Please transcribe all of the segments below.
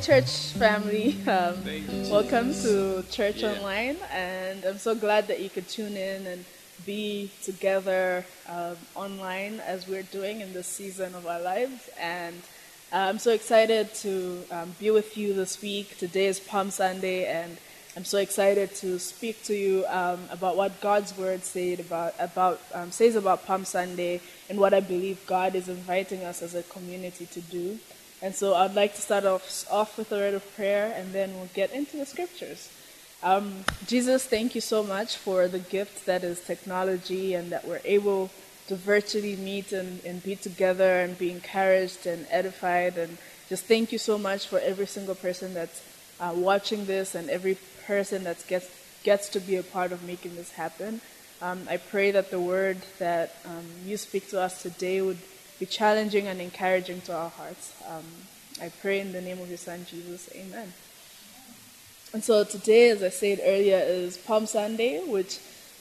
church family. Um, welcome to Church Yeah. Online, and I'm so glad that you could tune in and be together um, online as we're doing in this season of our lives. And uh, I'm so excited to um, be with you this week. Today is Palm Sunday, and I'm so excited to speak to you um, about what God's Word said about about um, says about Palm Sunday and what I believe God is inviting us as a community to do. And so I'd like to start off, off with a word of prayer and then we'll get into the scriptures. Um, Jesus, thank you so much for the gift that is technology and that we're able to virtually meet and, and be together and be encouraged and edified. And just thank you so much for every single person that's uh, watching this and every person that gets, gets to be a part of making this happen. Um, I pray that the word that um, you speak to us today would be challenging and encouraging to our hearts. Um, I pray in the name of your Son, Jesus. Amen. And so today, as I said earlier, is Palm Sunday, which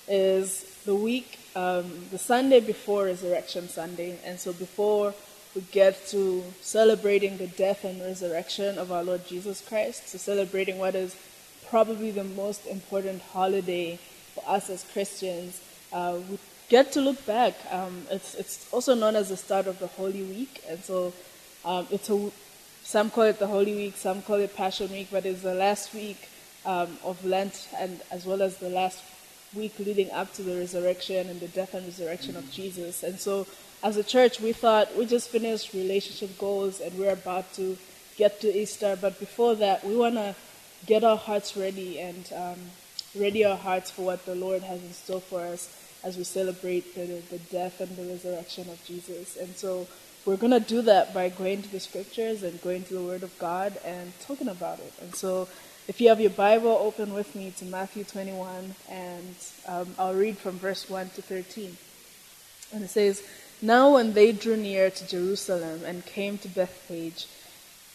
is the week, um, the Sunday before Resurrection Sunday. And so before we get to celebrating the death and resurrection of our Lord Jesus Christ, to celebrating what is probably the most important holiday for us as Christians, uh, we get to look back. Um, it's, it's also known as the start of the Holy Week. And so um, it's a some call it the Holy Week, some call it Passion Week, but it's the last week um, of Lent and as well as the last week leading up to the resurrection and the death and resurrection of Jesus. And so, as a church, we thought we just finished relationship goals and we're about to get to Easter. But before that, we want to get our hearts ready and um, ready our hearts for what the Lord has in store for us as we celebrate the, the death and the resurrection of Jesus. And so, we're going to do that by going to the scriptures and going to the Word of God and talking about it. And so, if you have your Bible, open with me to Matthew 21, and um, I'll read from verse 1 to 13. And it says, Now, when they drew near to Jerusalem and came to Bethphage,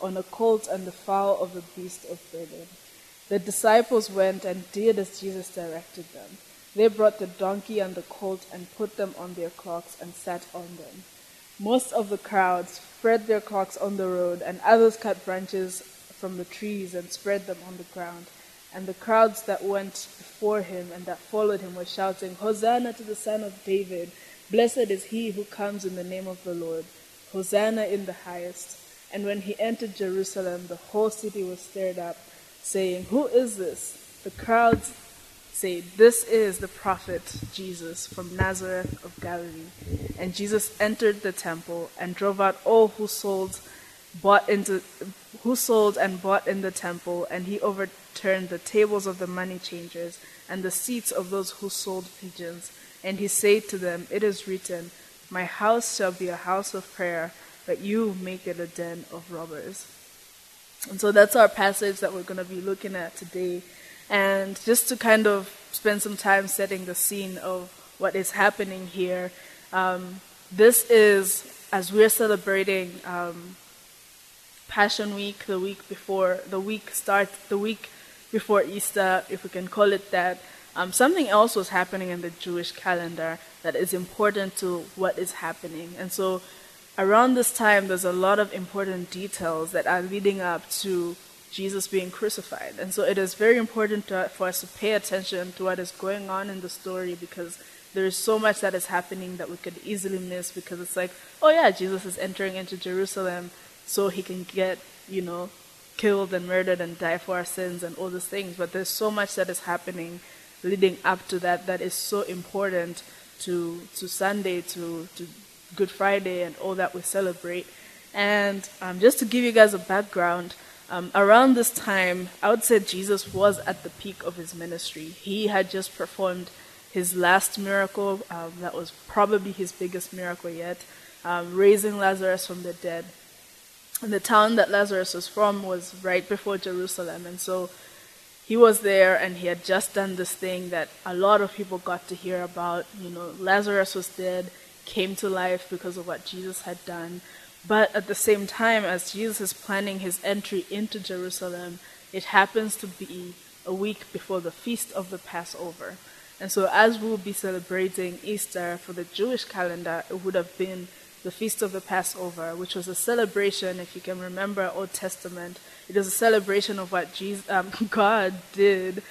on a colt and the foal of a beast of burden. The disciples went and did as Jesus directed them. They brought the donkey and the colt and put them on their cloaks and sat on them. Most of the crowd spread their cloaks on the road, and others cut branches from the trees and spread them on the ground. And the crowds that went before him and that followed him were shouting, Hosanna to the Son of David! Blessed is he who comes in the name of the Lord! Hosanna in the highest! And when he entered Jerusalem, the whole city was stirred up, saying, Who is this? The crowds say, This is the prophet Jesus from Nazareth of Galilee. And Jesus entered the temple and drove out all who sold bought into who sold and bought in the temple, and he overturned the tables of the money changers and the seats of those who sold pigeons. And he said to them, It is written, My house shall be a house of prayer, but you make it a den of robbers. And so that's our passage that we're going to be looking at today. And just to kind of spend some time setting the scene of what is happening here, um, this is as we're celebrating um, Passion Week, the week before the week start, the week before Easter, if we can call it that. Um, something else was happening in the Jewish calendar that is important to what is happening, and so around this time, there's a lot of important details that are leading up to Jesus being crucified, and so it is very important to, for us to pay attention to what is going on in the story because there is so much that is happening that we could easily miss because it's like, oh yeah, Jesus is entering into Jerusalem so he can get, you know, killed and murdered and die for our sins and all these things. But there's so much that is happening leading up to that that is so important to to Sunday, to to Good Friday, and all that we celebrate. And um, just to give you guys a background, um, around this time, I would say Jesus was at the peak of his ministry. He had just performed his last miracle, um, that was probably his biggest miracle yet, um, raising Lazarus from the dead. And the town that Lazarus was from was right before Jerusalem. And so he was there and he had just done this thing that a lot of people got to hear about. You know, Lazarus was dead, came to life because of what Jesus had done. But at the same time, as Jesus is planning his entry into Jerusalem, it happens to be a week before the feast of the Passover. And so, as we'll be celebrating Easter for the Jewish calendar, it would have been the Feast of the Passover, which was a celebration, if you can remember Old Testament, it was a celebration of what Jesus, um, God did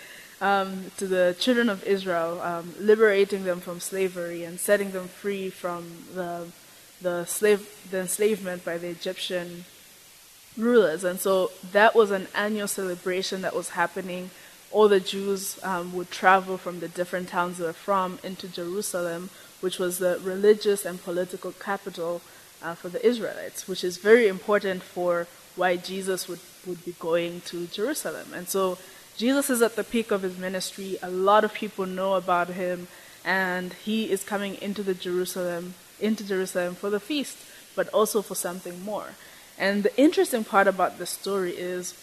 um, to the children of Israel, um, liberating them from slavery and setting them free from the, the, slave, the enslavement by the Egyptian rulers. And so that was an annual celebration that was happening. All the Jews um, would travel from the different towns they're from into Jerusalem which was the religious and political capital uh, for the Israelites, which is very important for why Jesus would, would be going to Jerusalem. And so Jesus is at the peak of his ministry. A lot of people know about him, and he is coming into the Jerusalem, into Jerusalem for the feast, but also for something more. And the interesting part about the story is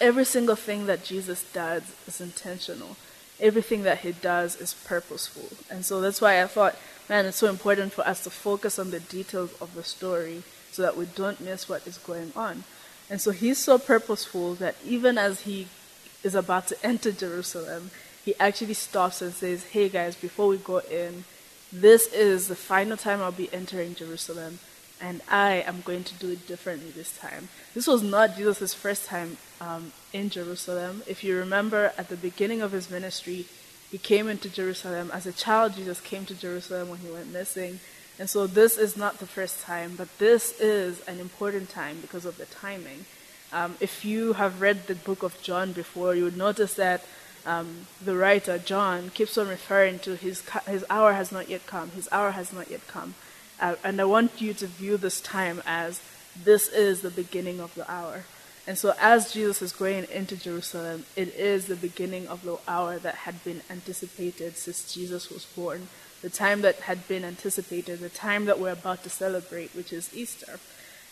every single thing that Jesus does is intentional everything that he does is purposeful. And so that's why I thought, man, it's so important for us to focus on the details of the story so that we don't miss what is going on. And so he's so purposeful that even as he is about to enter Jerusalem, he actually stops and says, Hey guys, before we go in, this is the final time I'll be entering Jerusalem and I am going to do it differently this time. This was not Jesus' first time um, in Jerusalem. If you remember at the beginning of his ministry, he came into Jerusalem. As a child, Jesus came to Jerusalem when he went missing. And so this is not the first time, but this is an important time because of the timing. Um, if you have read the book of John before, you would notice that um, the writer, John, keeps on referring to his, his hour has not yet come, his hour has not yet come. uh, and I want you to view this time as this is the beginning of the hour. And so, as Jesus is going into Jerusalem, it is the beginning of the hour that had been anticipated since Jesus was born, the time that had been anticipated, the time that we're about to celebrate, which is Easter.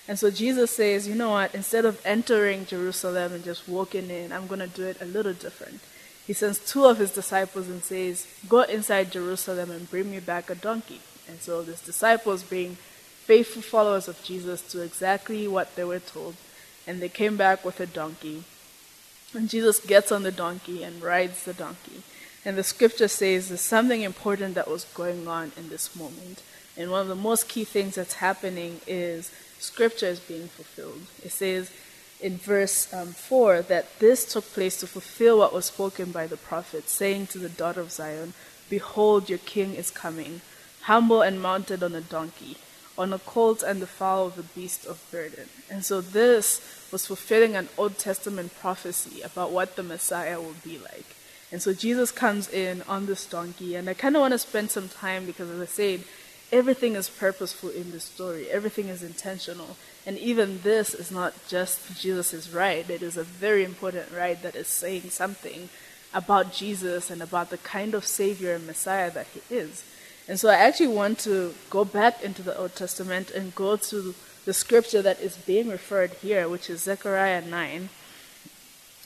And so, Jesus says, you know what, instead of entering Jerusalem and just walking in, I'm going to do it a little different. He sends two of his disciples and says, Go inside Jerusalem and bring me back a donkey. And so, these disciples, being faithful followers of Jesus, do exactly what they were told and they came back with a donkey. And Jesus gets on the donkey and rides the donkey. And the scripture says there's something important that was going on in this moment. And one of the most key things that's happening is scripture is being fulfilled. It says in verse um, 4 that this took place to fulfill what was spoken by the prophet, saying to the daughter of Zion, Behold, your king is coming, humble and mounted on a donkey on a colt and the foal of the beast of burden. And so this was fulfilling an Old Testament prophecy about what the Messiah will be like. And so Jesus comes in on this donkey, and I kind of want to spend some time because, as I said, everything is purposeful in this story, everything is intentional. And even this is not just Jesus' ride, it is a very important ride that is saying something about Jesus and about the kind of Savior and Messiah that He is. And so I actually want to go back into the Old Testament and go to the scripture that is being referred here, which is Zechariah 9.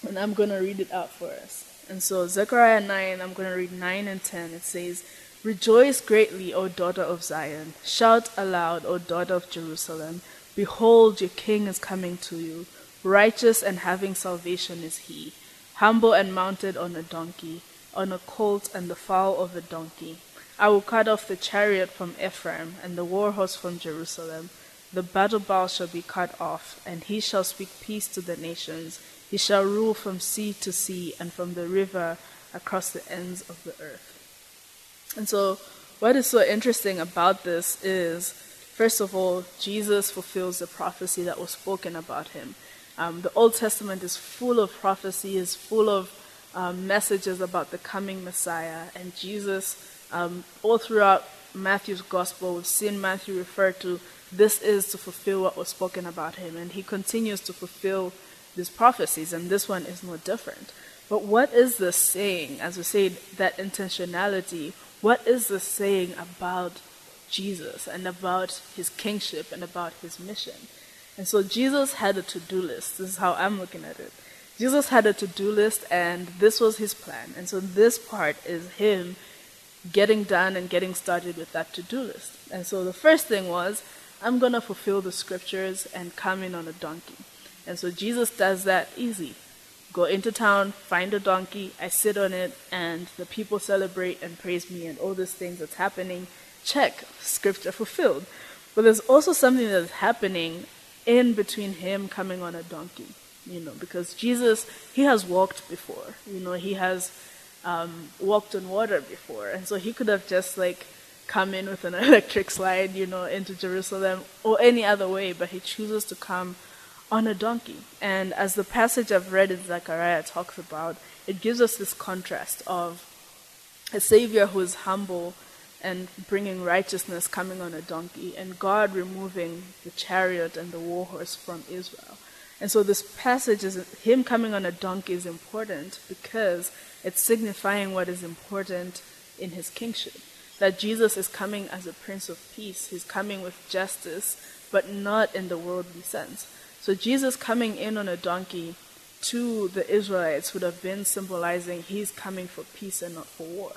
And I'm going to read it out for us. And so, Zechariah 9, I'm going to read 9 and 10. It says, Rejoice greatly, O daughter of Zion. Shout aloud, O daughter of Jerusalem. Behold, your king is coming to you. Righteous and having salvation is he, humble and mounted on a donkey, on a colt and the foal of a donkey I will cut off the chariot from Ephraim, and the war horse from Jerusalem. The battle bow shall be cut off, and he shall speak peace to the nations. He shall rule from sea to sea, and from the river across the ends of the earth. And so, what is so interesting about this is, first of all, Jesus fulfills the prophecy that was spoken about him. Um, the Old Testament is full of prophecy, is full of um, messages about the coming Messiah, and Jesus um, all throughout Matthew's gospel, we've seen Matthew refer to this is to fulfill what was spoken about him, and he continues to fulfill these prophecies, and this one is no different. But what is this saying? As we said, that intentionality, what is this saying about Jesus and about his kingship and about his mission? And so Jesus had a to do list. This is how I'm looking at it. Jesus had a to do list, and this was his plan. And so this part is him getting done and getting started with that to do list. And so the first thing was, I'm going to fulfill the scriptures and come in on a donkey. And so Jesus does that easy. Go into town, find a donkey, I sit on it, and the people celebrate and praise me, and all these things that's happening. Check, scripture fulfilled. But there's also something that's happening in between him coming on a donkey, you know, because Jesus, he has walked before, you know, he has um, walked on water before, and so he could have just like come in with an electric slide, you know, into Jerusalem or any other way, but he chooses to come on a donkey. And as the passage I've read in Zechariah talks about, it gives us this contrast of a savior who is humble and bringing righteousness coming on a donkey, and God removing the chariot and the war horse from Israel. And so this passage is him coming on a donkey is important because it's signifying what is important in his kingship. That Jesus is coming as a prince of peace. He's coming with justice, but not in the worldly sense. So Jesus coming in on a donkey to the Israelites would have been symbolizing he's coming for peace and not for war.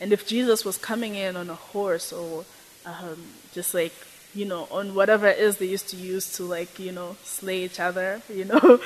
And if Jesus was coming in on a horse or um, just like you know, on whatever it is they used to use to like, you know, slay each other, you know,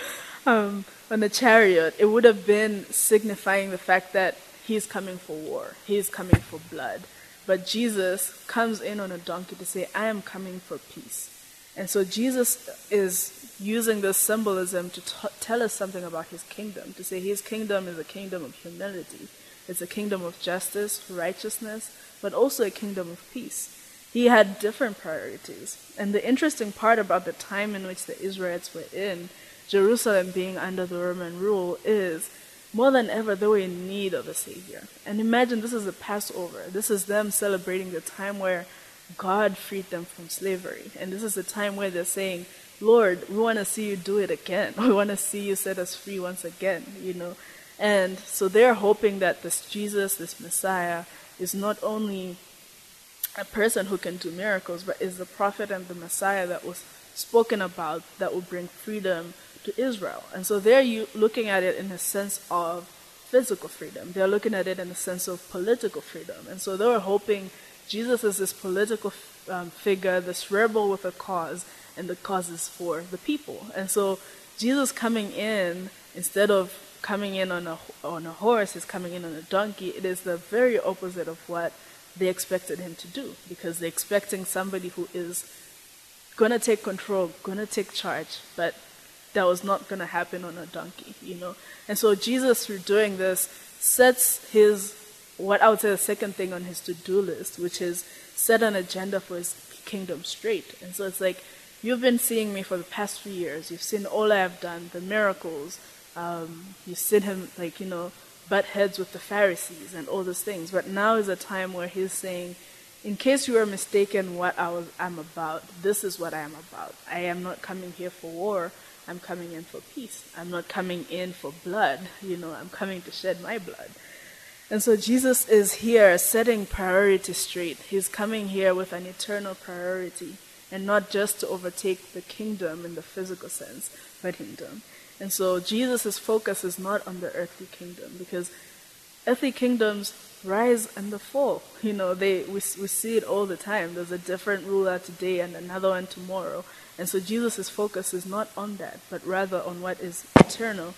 um, on a chariot, it would have been signifying the fact that he's coming for war, he's coming for blood. But Jesus comes in on a donkey to say, I am coming for peace. And so Jesus is using this symbolism to t- tell us something about his kingdom, to say his kingdom is a kingdom of humility, it's a kingdom of justice, righteousness, but also a kingdom of peace. He had different priorities. And the interesting part about the time in which the Israelites were in, Jerusalem being under the Roman rule, is more than ever they were in need of a savior. And imagine this is a Passover. This is them celebrating the time where God freed them from slavery. And this is the time where they're saying, Lord, we want to see you do it again. We want to see you set us free once again, you know. And so they're hoping that this Jesus, this Messiah, is not only a person who can do miracles, but is the prophet and the Messiah that was spoken about that will bring freedom to Israel. And so they're looking at it in a sense of physical freedom. They're looking at it in the sense of political freedom. And so they were hoping Jesus is this political um, figure, this rebel with a cause, and the cause is for the people. And so Jesus coming in, instead of coming in on a, on a horse, is coming in on a donkey. It is the very opposite of what they expected him to do because they're expecting somebody who is going to take control, going to take charge, but that was not going to happen on a donkey, you know. And so Jesus, through doing this, sets his, what I would say the second thing on his to-do list, which is set an agenda for his kingdom straight. And so it's like, you've been seeing me for the past few years. You've seen all I have done, the miracles. Um, you've seen him, like, you know, butt heads with the Pharisees and all those things. But now is a time where he's saying, in case you are mistaken what I was, I'm about, this is what I am about. I am not coming here for war. I'm coming in for peace. I'm not coming in for blood. You know, I'm coming to shed my blood. And so Jesus is here setting priority straight. He's coming here with an eternal priority and not just to overtake the kingdom in the physical sense, but kingdom. And so Jesus' focus is not on the earthly kingdom because earthly kingdoms rise and the fall. You know, they we, we see it all the time. There's a different ruler today and another one tomorrow. And so Jesus' focus is not on that, but rather on what is eternal.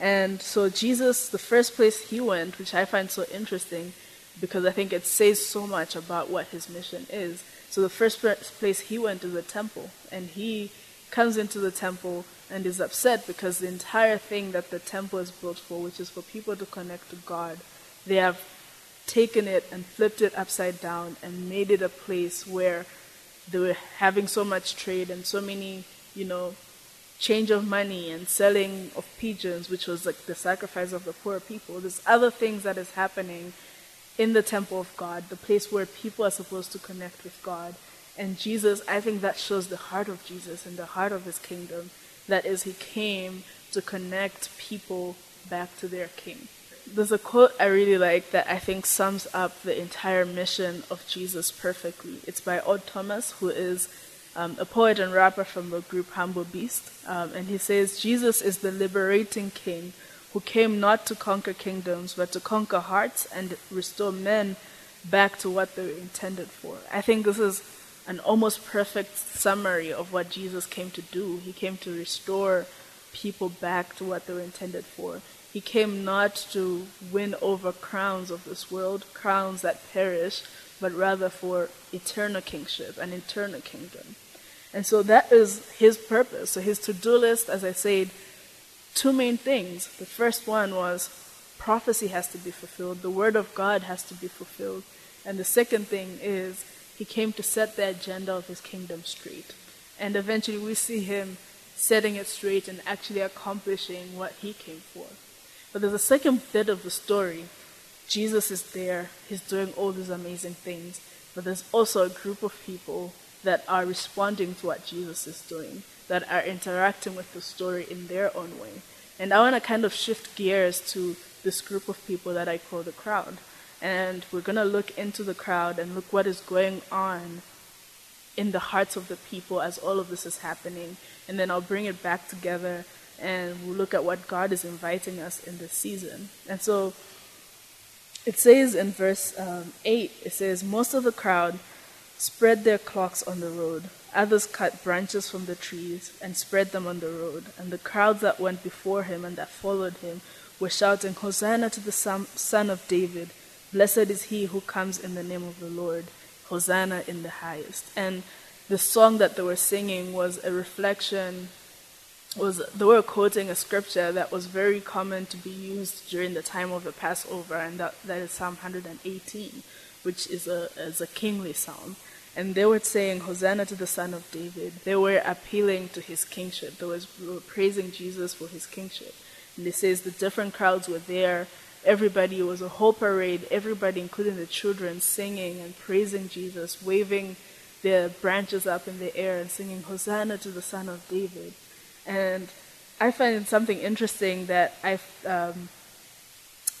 And so Jesus, the first place he went, which I find so interesting, because I think it says so much about what his mission is. So the first place he went is the temple, and he comes into the temple and is upset because the entire thing that the temple is built for, which is for people to connect to God, they have taken it and flipped it upside down and made it a place where they were having so much trade and so many, you know, change of money and selling of pigeons, which was like the sacrifice of the poor people. There's other things that is happening in the temple of God, the place where people are supposed to connect with God. And Jesus, I think that shows the heart of Jesus and the heart of his kingdom. That is, he came to connect people back to their king. There's a quote I really like that I think sums up the entire mission of Jesus perfectly. It's by Odd Thomas, who is um, a poet and rapper from the group Humble Beast. Um, and he says, Jesus is the liberating king who came not to conquer kingdoms, but to conquer hearts and restore men back to what they were intended for. I think this is an almost perfect summary of what Jesus came to do. He came to restore people back to what they were intended for. He came not to win over crowns of this world, crowns that perish, but rather for eternal kingship, an eternal kingdom. And so that is his purpose. So his to do list, as I said, two main things. The first one was prophecy has to be fulfilled, the word of God has to be fulfilled. And the second thing is he came to set the agenda of his kingdom straight. And eventually we see him setting it straight and actually accomplishing what he came for. But there's a second bit of the story. Jesus is there, he's doing all these amazing things, but there's also a group of people that are responding to what Jesus is doing, that are interacting with the story in their own way. And I want to kind of shift gears to this group of people that I call the crowd. And we're going to look into the crowd and look what is going on in the hearts of the people as all of this is happening. And then I'll bring it back together and we'll look at what God is inviting us in this season. And so it says in verse um, 8, it says, Most of the crowd spread their cloaks on the road. Others cut branches from the trees and spread them on the road. And the crowds that went before him and that followed him were shouting, Hosanna to the Son of David. Blessed is he who comes in the name of the Lord. Hosanna in the highest. And the song that they were singing was a reflection was they were quoting a scripture that was very common to be used during the time of the Passover, and that, that is Psalm 118, which is a, is a kingly psalm. And they were saying, Hosanna to the Son of David. They were appealing to his kingship. They, were praising Jesus for his kingship. And it says the different crowds were there. Everybody, was a whole parade, everybody, including the children, singing and praising Jesus, waving their branches up in the air and singing Hosanna to the Son of David. And I find something interesting that I um,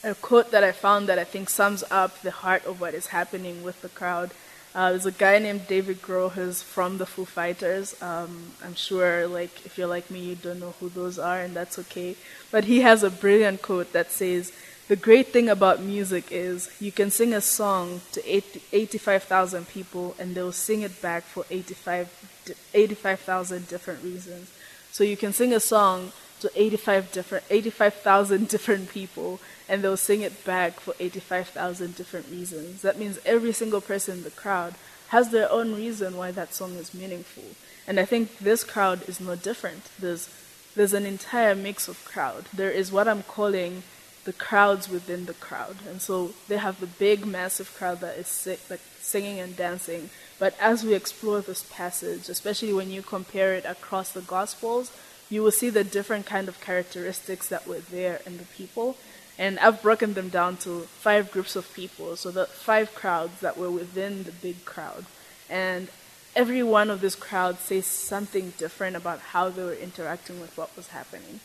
a quote that I found that I think sums up the heart of what is happening with the crowd. Uh, there's a guy named David Grohl who's from the Foo Fighters. Um, I'm sure, like, if you're like me, you don't know who those are, and that's okay. But he has a brilliant quote that says, "The great thing about music is you can sing a song to 80 85,000 people, and they'll sing it back for 85 85,000 different reasons. So you can sing a song to 85 different 85,000 different people and they'll sing it back for 85,000 different reasons. That means every single person in the crowd has their own reason why that song is meaningful. And I think this crowd is no different. There's there's an entire mix of crowd. There is what I'm calling the crowds within the crowd. And so they have the big massive crowd that is like singing and dancing. But as we explore this passage, especially when you compare it across the gospels, you will see the different kind of characteristics that were there in the people and I've broken them down to five groups of people, so the five crowds that were within the big crowd. And every one of these crowds says something different about how they were interacting with what was happening.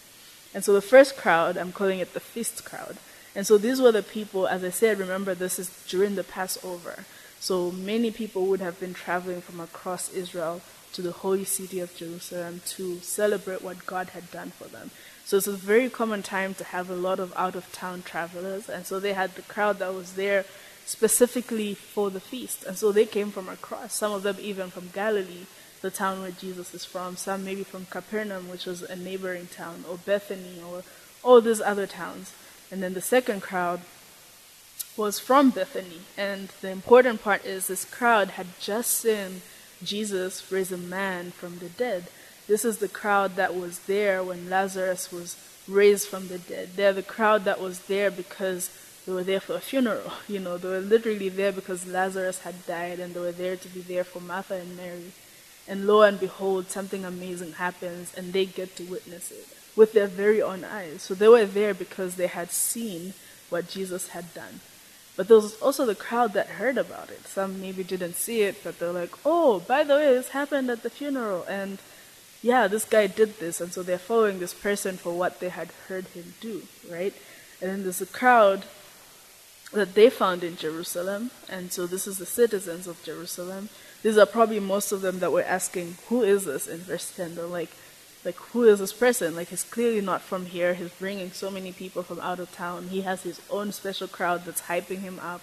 And so the first crowd, I'm calling it the feast crowd. And so these were the people, as I said, remember this is during the Passover. So many people would have been traveling from across Israel to the holy city of Jerusalem to celebrate what God had done for them. So it's a very common time to have a lot of out of town travelers. And so they had the crowd that was there specifically for the feast. And so they came from across, some of them even from Galilee, the town where Jesus is from, some maybe from Capernaum, which was a neighboring town, or Bethany, or all these other towns. And then the second crowd was from Bethany. And the important part is this crowd had just seen Jesus raise a man from the dead. This is the crowd that was there when Lazarus was raised from the dead. They're the crowd that was there because they were there for a funeral. You know, they were literally there because Lazarus had died and they were there to be there for Martha and Mary. And lo and behold, something amazing happens and they get to witness it with their very own eyes. So they were there because they had seen what Jesus had done. But there was also the crowd that heard about it. Some maybe didn't see it, but they're like, oh, by the way, this happened at the funeral. And yeah, this guy did this, and so they're following this person for what they had heard him do, right? And then there's a crowd that they found in Jerusalem, and so this is the citizens of Jerusalem. These are probably most of them that were asking, "Who is this?" In verse ten, they're like, "Like who is this person? Like he's clearly not from here. He's bringing so many people from out of town. He has his own special crowd that's hyping him up.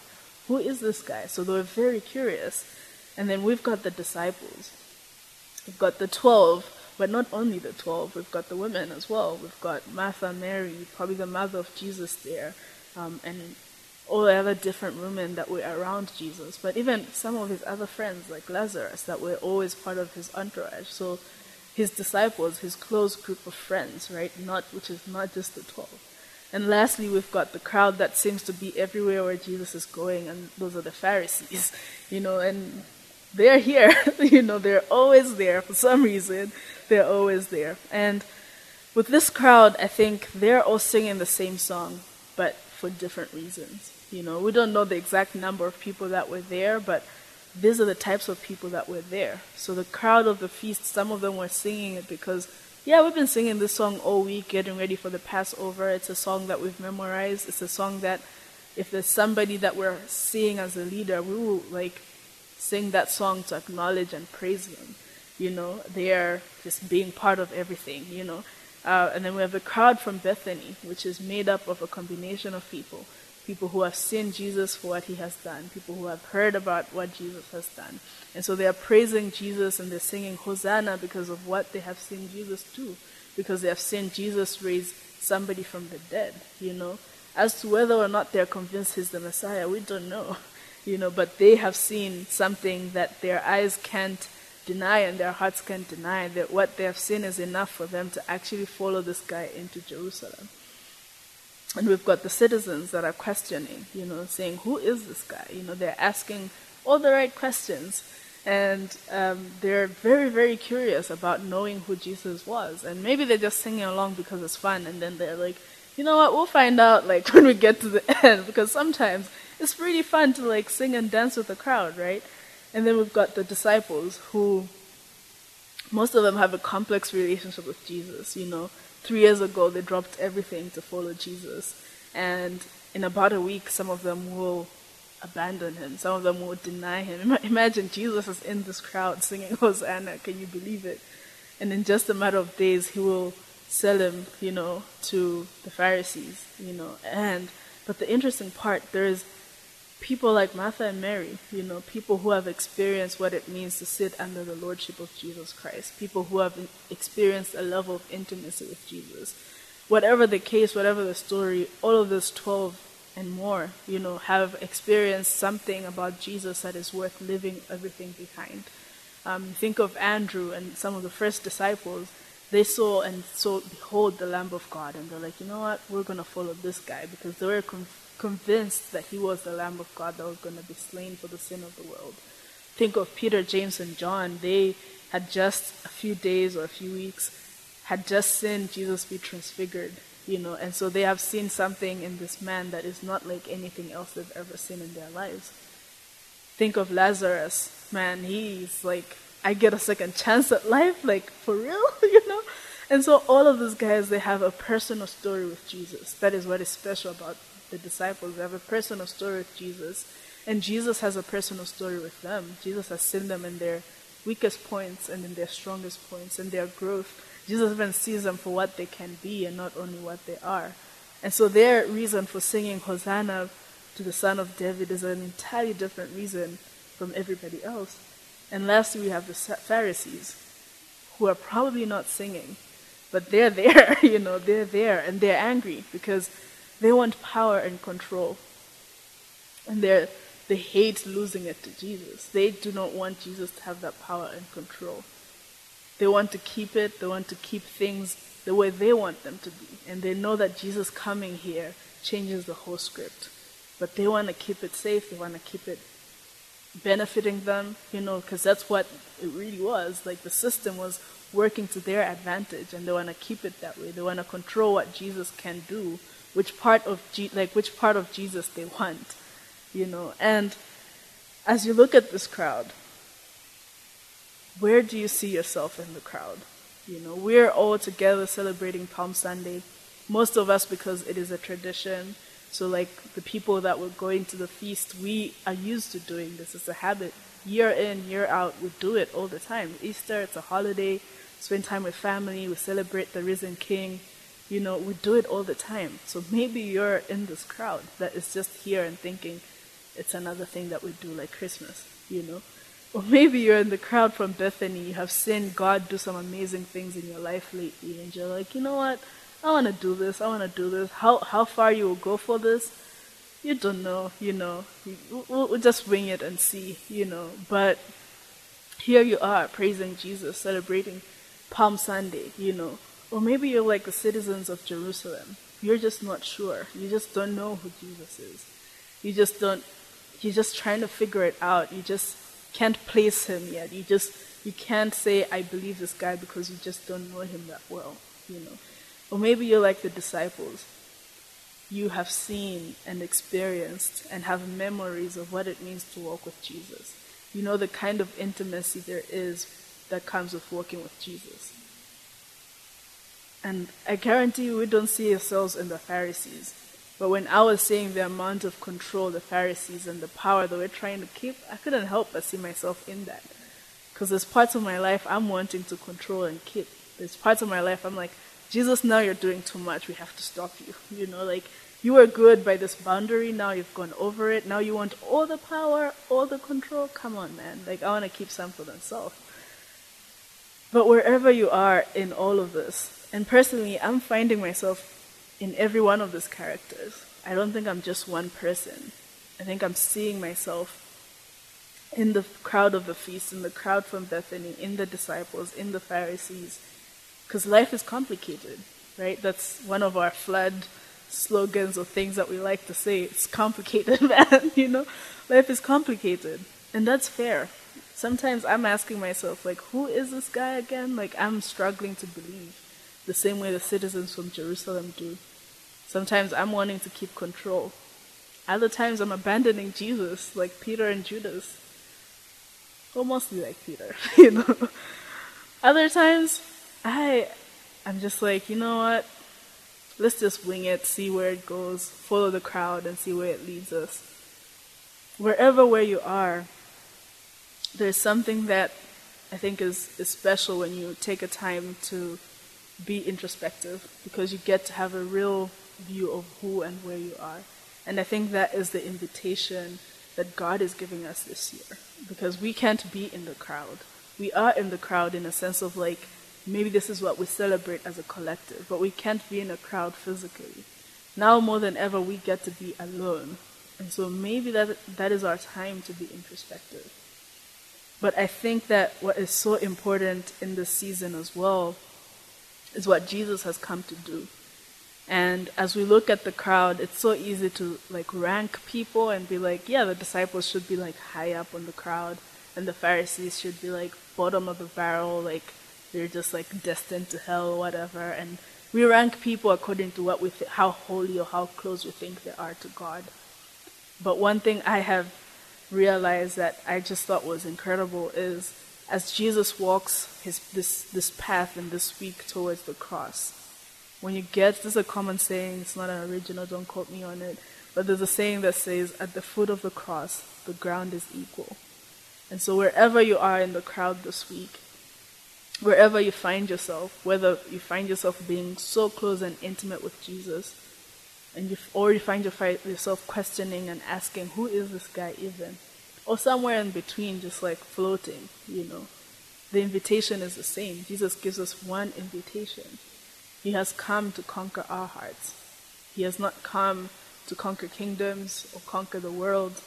Who is this guy?" So they were very curious. And then we've got the disciples. We've got the twelve but not only the 12, we've got the women as well. We've got Martha, Mary, probably the mother of Jesus there, um, and all the other different women that were around Jesus. But even some of his other friends, like Lazarus, that were always part of his entourage. So his disciples, his close group of friends, right? Not which is not just the 12. And lastly, we've got the crowd that seems to be everywhere where Jesus is going, and those are the Pharisees, you know, and they're here, you know, they're always there for some reason they're always there. And with this crowd, I think they're all singing the same song, but for different reasons. You know, we don't know the exact number of people that were there, but these are the types of people that were there. So the crowd of the feast, some of them were singing it because, yeah, we've been singing this song all week, getting ready for the Passover. It's a song that we've memorized. It's a song that, if there's somebody that we're seeing as a leader, we will like sing that song to acknowledge and praise them you know, they are just being part of everything, you know. Uh, and then we have the crowd from Bethany, which is made up of a combination of people. People who have seen Jesus for what he has done, people who have heard about what Jesus has done. And so they are praising Jesus and they're singing Hosanna because of what they have seen Jesus do, because they have seen Jesus raise somebody from the dead, you know. As to whether or not they're convinced he's the Messiah, we don't know, you know, but they have seen something that their eyes can't deny and their hearts can't deny that what they have seen is enough for them to actually follow this guy into Jerusalem. And we've got the citizens that are questioning, you know, saying, Who is this guy? You know, they're asking all the right questions. And um, they're very, very curious about knowing who Jesus was. And maybe they're just singing along because it's fun. And then they're like, you know what, we'll find out like when we get to the end. Because sometimes it's pretty fun to like sing and dance with the crowd, right? And then we've got the disciples who most of them have a complex relationship with Jesus. You know, three years ago they dropped everything to follow Jesus, and in about a week, some of them will abandon him. Some of them will deny him. Imagine Jesus is in this crowd singing Hosanna. Can you believe it? And in just a matter of days, he will sell him, you know, to the Pharisees, you know. And but the interesting part, there is people like Martha and Mary, you know, people who have experienced what it means to sit under the lordship of Jesus Christ, people who have experienced a level of intimacy with Jesus. Whatever the case, whatever the story, all of those 12 and more, you know, have experienced something about Jesus that is worth leaving everything behind. Um, think of Andrew and some of the first disciples. They saw and saw, behold, the Lamb of God, and they're like, you know what, we're going to follow this guy because they were con- convinced that he was the Lamb of God that was going to be slain for the sin of the world. Think of Peter, James, and John. They had just a few days or a few weeks had just seen Jesus be transfigured, you know, and so they have seen something in this man that is not like anything else they've ever seen in their lives. Think of Lazarus, man, he's like, I get a second chance at life, like for real, you know? And so all of these guys, they have a personal story with Jesus. That is what is special about the disciples. They have a personal story with Jesus. And Jesus has a personal story with them. Jesus has seen them in their weakest points and in their strongest points and their growth. Jesus even sees them for what they can be and not only what they are. And so their reason for singing Hosanna to the Son of David is an entirely different reason from everybody else. And lastly, we have the Pharisees, who are probably not singing, but they're there, you know, they're there and they're angry because they want power and control. And they're, they hate losing it to Jesus. They do not want Jesus to have that power and control. They want to keep it, they want to keep things the way they want them to be. And they know that Jesus coming here changes the whole script. But they want to keep it safe, they want to keep it benefiting them, you know, because that's what it really was. Like the system was working to their advantage, and they want to keep it that way. They want to control what Jesus can do, which part of Je- like which part of Jesus they want, you know. And as you look at this crowd, where do you see yourself in the crowd? You know, we're all together celebrating Palm Sunday. Most of us because it is a tradition. So, like the people that were going to the feast, we are used to doing this. It's a habit. Year in, year out, we do it all the time. Easter, it's a holiday. Spend time with family. We celebrate the risen King. You know, we do it all the time. So maybe you're in this crowd that is just here and thinking it's another thing that we do like Christmas. You know, or maybe you're in the crowd from Bethany. You have seen God do some amazing things in your life lately, and you're like, you know what? I want to do this. I want to do this. How how far you will go for this, you don't know. You know, we'll, we'll just wing it and see. You know, but here you are praising Jesus, celebrating Palm Sunday. You know, or maybe you're like the citizens of Jerusalem. You're just not sure. You just don't know who Jesus is. You just don't. You're just trying to figure it out. You just can't place him yet. You just you can't say I believe this guy because you just don't know him that well. You know. Or maybe you're like the disciples. You have seen and experienced and have memories of what it means to walk with Jesus. You know the kind of intimacy there is that comes with walking with Jesus. And I guarantee you, we don't see ourselves in the Pharisees. But when I was seeing the amount of control the Pharisees and the power that were trying to keep, I couldn't help but see myself in that. Because there's parts of my life I'm wanting to control and keep. There's parts of my life I'm like, Jesus, now you're doing too much. We have to stop you. You know, like you were good by this boundary. Now you've gone over it. Now you want all the power, all the control. Come on, man. Like I want to keep some for myself. But wherever you are in all of this, and personally, I'm finding myself in every one of these characters. I don't think I'm just one person. I think I'm seeing myself in the crowd of the feast, in the crowd from Bethany, in the disciples, in the Pharisees because life is complicated, right? That's one of our flood slogans or things that we like to say. It's complicated, man, you know? Life is complicated. And that's fair. Sometimes I'm asking myself, like, who is this guy again? Like, I'm struggling to believe the same way the citizens from Jerusalem do. Sometimes I'm wanting to keep control. Other times I'm abandoning Jesus, like Peter and Judas. Well, mostly like Peter, you know. Other times, I, I'm just like, you know what? Let's just wing it, see where it goes, follow the crowd, and see where it leads us. Wherever where you are, there's something that I think is, is special when you take a time to be introspective because you get to have a real view of who and where you are. And I think that is the invitation that God is giving us this year because we can't be in the crowd. We are in the crowd in a sense of like, maybe this is what we celebrate as a collective, but we can't be in a crowd physically. Now more than ever, we get to be alone. And so maybe that, that is our time to be introspective. But I think that what is so important in this season as well is what Jesus has come to do. And as we look at the crowd, it's so easy to like rank people and be like, yeah, the disciples should be like high up on the crowd, and the Pharisees should be like bottom of the barrel, like they're just like destined to hell or whatever. And we rank people according to what we th- how holy or how close we think they are to God. But one thing I have realized that I just thought was incredible is as Jesus walks his this this path in this week towards the cross. When you get this is a common saying, it's not an original, don't quote me on it, but there's a saying that says at the foot of the cross the ground is equal. And so wherever you are in the crowd this week, wherever you find yourself, whether you find yourself being so close and intimate with Jesus, and you, or you find yourself questioning and asking, who is this guy even? Or somewhere in between, just like floating, you know. The invitation is the same. Jesus gives us one invitation. He has come to conquer our hearts. He has not come to conquer kingdoms or conquer the world,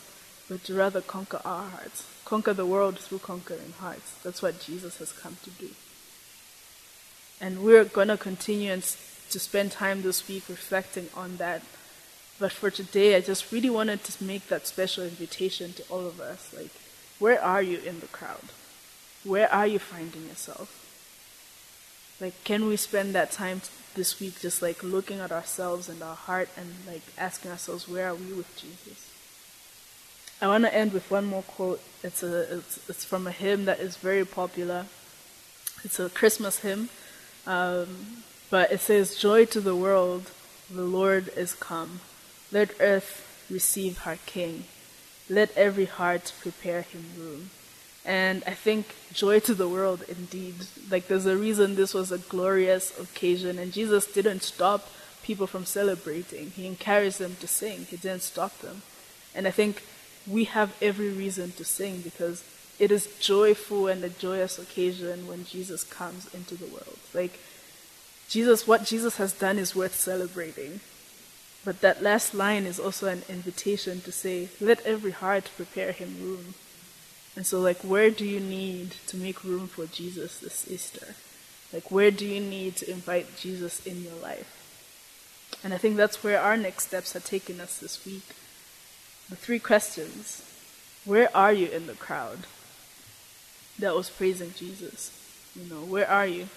but to rather conquer our hearts. Conquer the world through conquering hearts. That's what Jesus has come to do. And we're going to continue to spend time this week reflecting on that. But for today, I just really wanted to make that special invitation to all of us. Like, where are you in the crowd? Where are you finding yourself? Like, can we spend that time this week just like looking at ourselves and our heart and like asking ourselves, where are we with Jesus? I want to end with one more quote. It's a it's, it's from a hymn that is very popular. It's a Christmas hymn. Um, but it says, Joy to the world, the Lord is come. Let earth receive her King. Let every heart prepare him room. And I think joy to the world indeed. Like there's a reason this was a glorious occasion, and Jesus didn't stop people from celebrating. He encouraged them to sing, He didn't stop them. And I think we have every reason to sing because it is joyful and a joyous occasion when Jesus comes into the world. Like, Jesus, what Jesus has done is worth celebrating. But that last line is also an invitation to say, let every heart prepare him room. And so, like, where do you need to make room for Jesus this Easter? Like, where do you need to invite Jesus in your life? And I think that's where our next steps are taking us this week. The three questions Where are you in the crowd that was praising Jesus? You know, where are you?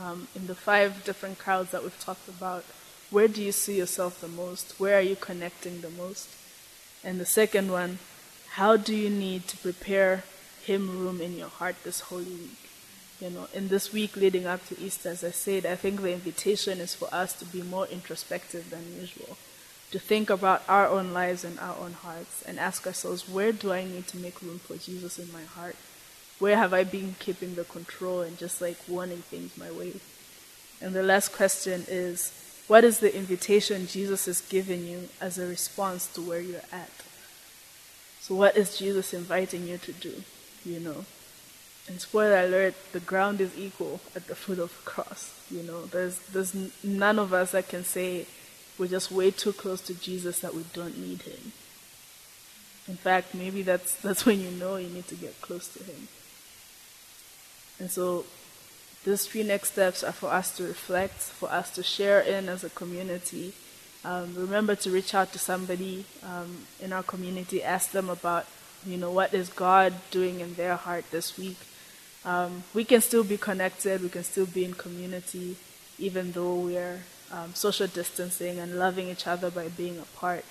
um, in the five different crowds that we've talked about, where do you see yourself the most? Where are you connecting the most? And the second one, how do you need to prepare Him room in your heart this Holy Week? You know, in this week leading up to Easter, as I said, I think the invitation is for us to be more introspective than usual, to think about our own lives and our own hearts, and ask ourselves, where do I need to make room for Jesus in my heart? Where have I been keeping the control and just like wanting things my way? And the last question is what is the invitation Jesus is giving you as a response to where you're at? So, what is Jesus inviting you to do? You know? And spoiler alert, the ground is equal at the foot of the cross. You know, there's, there's none of us that can say we're just way too close to Jesus that we don't need him. In fact, maybe that's, that's when you know you need to get close to him. And so these three next steps are for us to reflect, for us to share in as a community. Um, remember to reach out to somebody um, in our community, ask them about, you know, what is God doing in their heart this week. Um, we can still be connected, we can still be in community, even though we're um, social distancing and loving each other by being apart.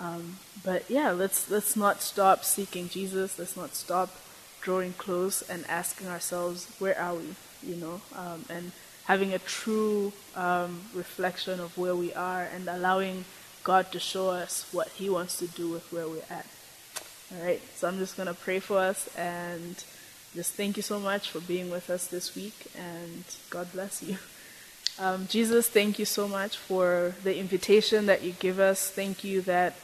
Um, but yeah, let's let's not stop seeking Jesus. Let's not stop drawing close and asking ourselves, where are we? You know, um, and having a true um, reflection of where we are and allowing God to show us what He wants to do with where we're at. All right, so I'm just going to pray for us and just thank you so much for being with us this week and God bless you. Um, Jesus, thank you so much for the invitation that you give us. Thank you that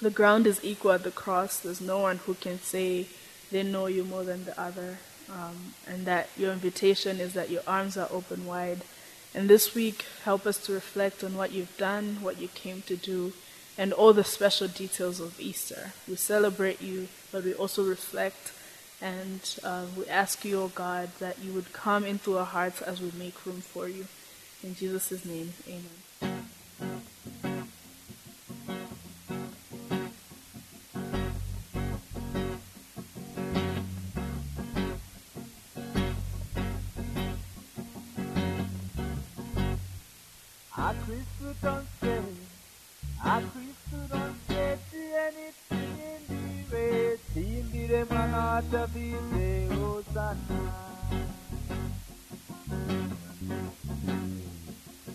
the ground is equal at the cross. There's no one who can say they know you more than the other. Um, and that your invitation is that your arms are open wide. And this week, help us to reflect on what you've done, what you came to do, and all the special details of Easter. We celebrate you, but we also reflect. And uh, we ask you, O oh God, that you would come into our hearts as we make room for you. In Jesus' name, amen. A Christ don't say, a Christ don't say anything in the way. Tindi de manata vise Hosanna.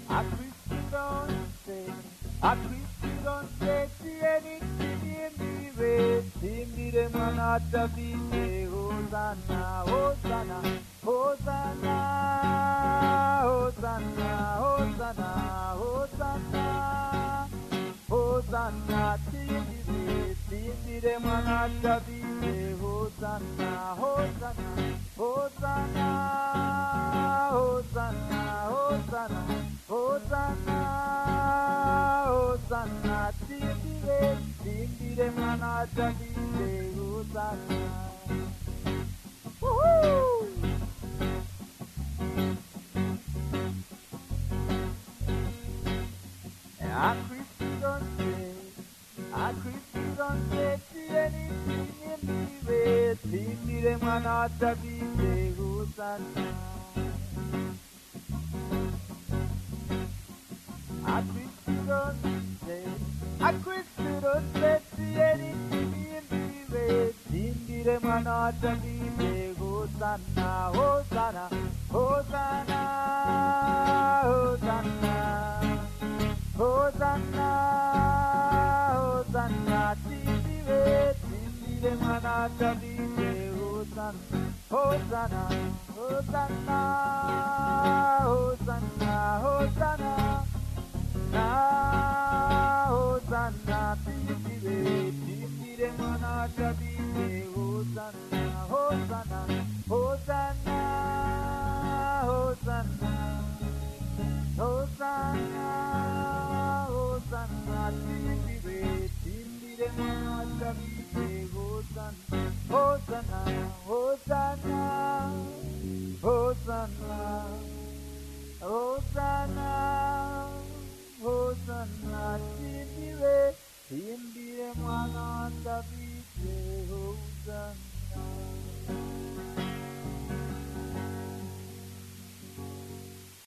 A Christ don't say, a Christ don't say anything in the way. Tindi de manata vise Hosanna, Hosanna, Hosanna, Tindi manata Hosanna, Hosanna, Hosanna, Hosanna. Hosanna, Hosanna, manata vise, Hosanna, Hosanna, Hosanna, Hosanna,